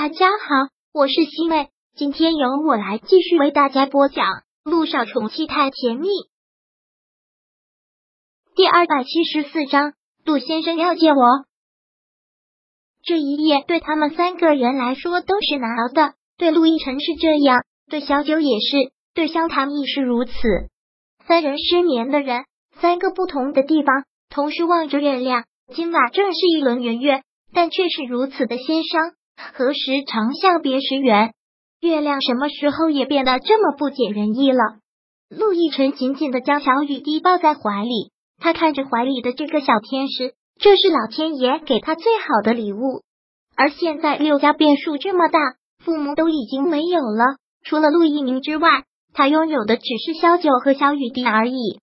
大家好，我是西妹，今天由我来继续为大家播讲《陆少宠妻太甜蜜》第二百七十四章。陆先生要见我。这一夜对他们三个人来说都是难熬的，对陆亦辰是这样，对小九也是，对萧唐亦是如此。三人失眠的人，三个不同的地方，同时望着月亮。今晚正是一轮圆月，但却是如此的心伤。何时长向别时圆？月亮什么时候也变得这么不解人意了？陆亦辰紧紧的将小雨滴抱在怀里，他看着怀里的这个小天使，这是老天爷给他最好的礼物。而现在六家变数这么大，父母都已经没有了，除了陆一鸣之外，他拥有的只是萧九和小雨滴而已。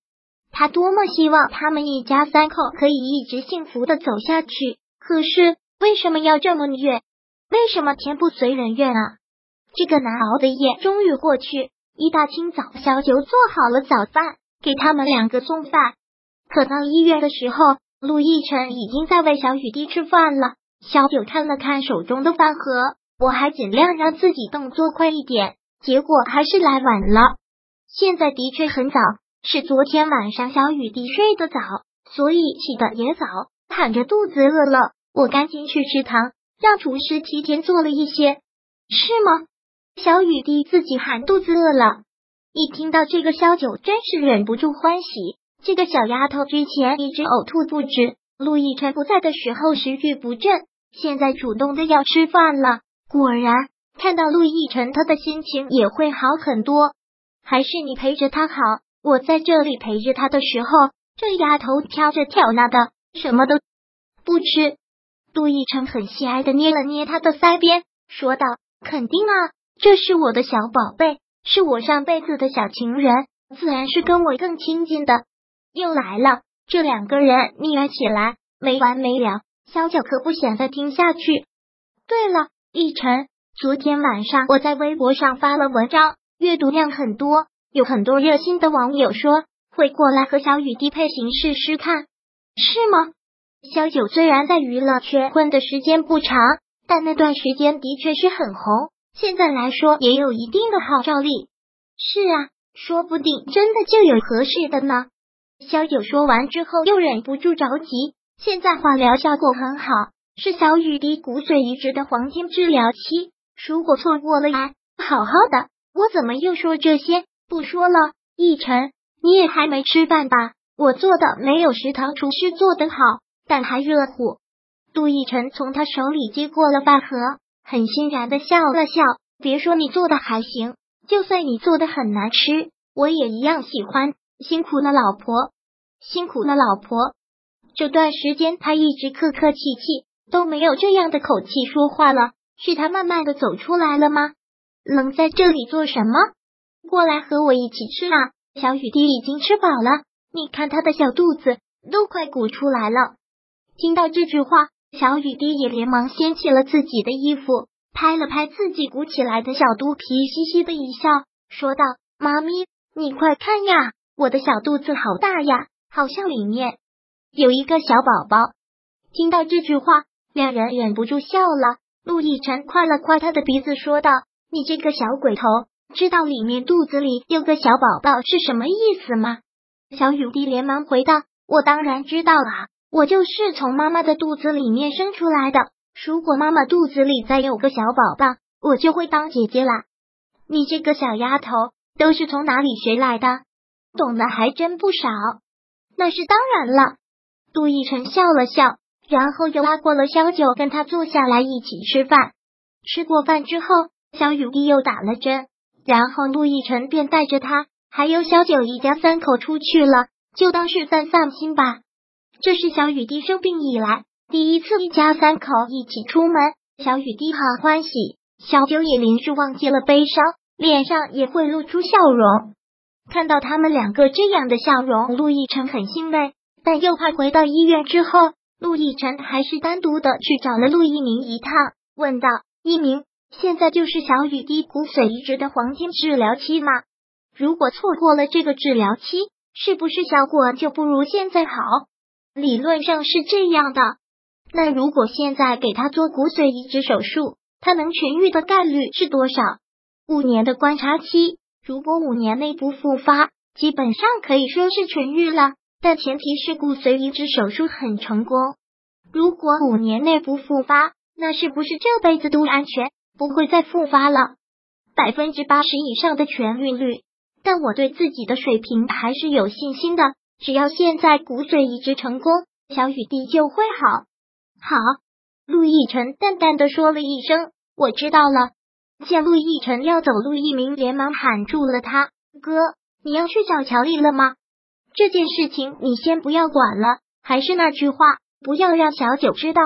他多么希望他们一家三口可以一直幸福的走下去，可是为什么要这么虐？为什么天不随人愿啊？这个难熬的夜终于过去。一大清早，小九做好了早饭，给他们两个送饭。可到医院的时候，陆亦辰已经在喂小雨滴吃饭了。小九看了看手中的饭盒，我还尽量让自己动作快一点，结果还是来晚了。现在的确很早，是昨天晚上小雨滴睡得早，所以起的也早，喊着肚子饿了，我赶紧去食堂。让厨师提前做了一些，是吗？小雨滴自己喊肚子饿了，一听到这个，萧九真是忍不住欢喜。这个小丫头之前一直呕吐不止，陆亦辰不在的时候食欲不振，现在主动的要吃饭了。果然，看到陆亦辰，他的心情也会好很多。还是你陪着他好，我在这里陪着他的时候，这丫头挑这挑那的，什么都不吃。陆亦辰很喜爱的捏了捏他的腮边，说道：“肯定啊，这是我的小宝贝，是我上辈子的小情人，自然是跟我更亲近的。”又来了，这两个人腻歪起来没完没了。小九可不想再听下去。对了，亦辰，昨天晚上我在微博上发了文章，阅读量很多，有很多热心的网友说会过来和小雨滴配型试试看，是吗？萧九虽然在娱乐圈混的时间不长，但那段时间的确是很红，现在来说也有一定的号召力。是啊，说不定真的就有合适的呢。萧九说完之后又忍不住着急，现在化疗效果很好，是小雨滴骨髓移植的黄金治疗期，如果错过了，好好的，我怎么又说这些？不说了，逸晨，你也还没吃饭吧？我做的没有食堂厨师做的好。但还热乎。杜奕晨从他手里接过了饭盒，很欣然的笑了笑。别说你做的还行，就算你做的很难吃，我也一样喜欢。辛苦了，老婆，辛苦了，老婆。这段时间他一直客客气气，都没有这样的口气说话了。是他慢慢的走出来了吗？冷在这里做什么？过来和我一起吃啊！小雨滴已经吃饱了，你看他的小肚子都快鼓出来了。听到这句话，小雨滴也连忙掀起了自己的衣服，拍了拍自己鼓起来的小肚皮，嘻嘻的一笑，说道：“妈咪，你快看呀，我的小肚子好大呀，好像里面有一个小宝宝。”听到这句话，两人忍不住笑了。陆亦辰夸了夸他的鼻子，说道：“你这个小鬼头，知道里面肚子里有个小宝宝是什么意思吗？”小雨滴连忙回道：“我当然知道了。”我就是从妈妈的肚子里面生出来的。如果妈妈肚子里再有个小宝宝，我就会当姐姐啦。你这个小丫头都是从哪里学来的？懂得还真不少。那是当然了。杜奕晨笑了笑，然后又拉过了萧九，跟他坐下来一起吃饭。吃过饭之后，小雨滴又打了针，然后陆亦辰便带着他还有小九一家三口出去了，就当是散散心吧。这是小雨滴生病以来第一次一家三口一起出门，小雨滴很欢喜，小九也临时忘记了悲伤，脸上也会露出笑容。看到他们两个这样的笑容，陆亦辰很欣慰，但又怕回到医院之后，陆亦辰还是单独的去找了陆一鸣一趟，问道：“一鸣，现在就是小雨滴骨髓移植的黄金治疗期吗？如果错过了这个治疗期，是不是效果就不如现在好？”理论上是这样的，那如果现在给他做骨髓移植手术，他能痊愈的概率是多少？五年的观察期，如果五年内不复发，基本上可以说是痊愈了。但前提是骨髓移植手术很成功。如果五年内不复发，那是不是这辈子都安全，不会再复发了？百分之八十以上的痊愈率，但我对自己的水平还是有信心的。只要现在骨髓移植成功，小雨滴就会好。好，陆亦辰淡淡的说了一声：“我知道了。”见陆亦辰要走，陆一鸣连忙喊住了他：“哥，你要去找乔丽了吗？这件事情你先不要管了。还是那句话，不要让小九知道。”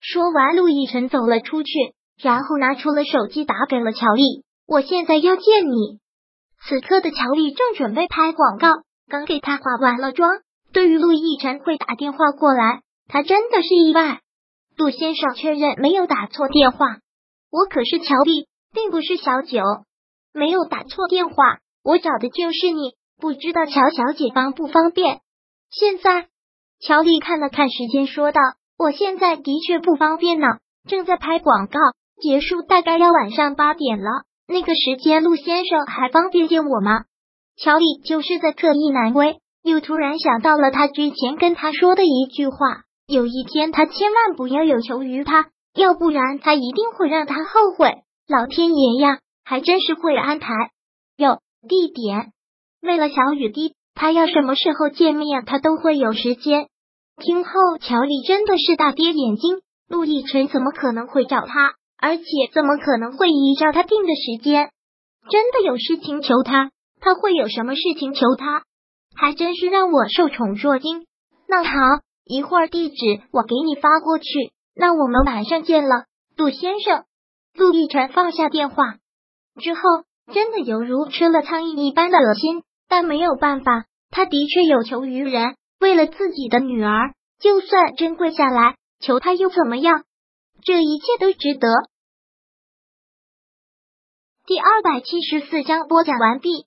说完，陆亦辰走了出去，然后拿出了手机打给了乔丽：“我现在要见你。”此刻的乔丽正准备拍广告。刚给他化完了妆，对于陆亦辰会打电话过来，他真的是意外。陆先生确认没有打错电话，我可是乔丽，并不是小九，没有打错电话，我找的就是你。不知道乔小姐方不方便？现在，乔丽看了看时间，说道：“我现在的确不方便呢，正在拍广告，结束大概要晚上八点了。那个时间，陆先生还方便见我吗？”乔丽就是在特意难为，又突然想到了他之前跟他说的一句话：有一天他千万不要有求于他，要不然他一定会让他后悔。老天爷呀，还真是会安排。有地点，为了小雨滴，他要什么时候见面，他都会有时间。听后，乔丽真的是大跌眼镜，陆亦辰怎么可能会找他？而且怎么可能会依照他定的时间？真的有事情求他？他会有什么事情求他？还真是让我受宠若惊。那好，一会儿地址我给你发过去。那我们晚上见了，陆先生。陆亦辰放下电话之后，真的犹如吃了苍蝇一般的恶心。但没有办法，他的确有求于人，为了自己的女儿，就算真跪下来求他又怎么样？这一切都值得。第二百七十四章播讲完毕。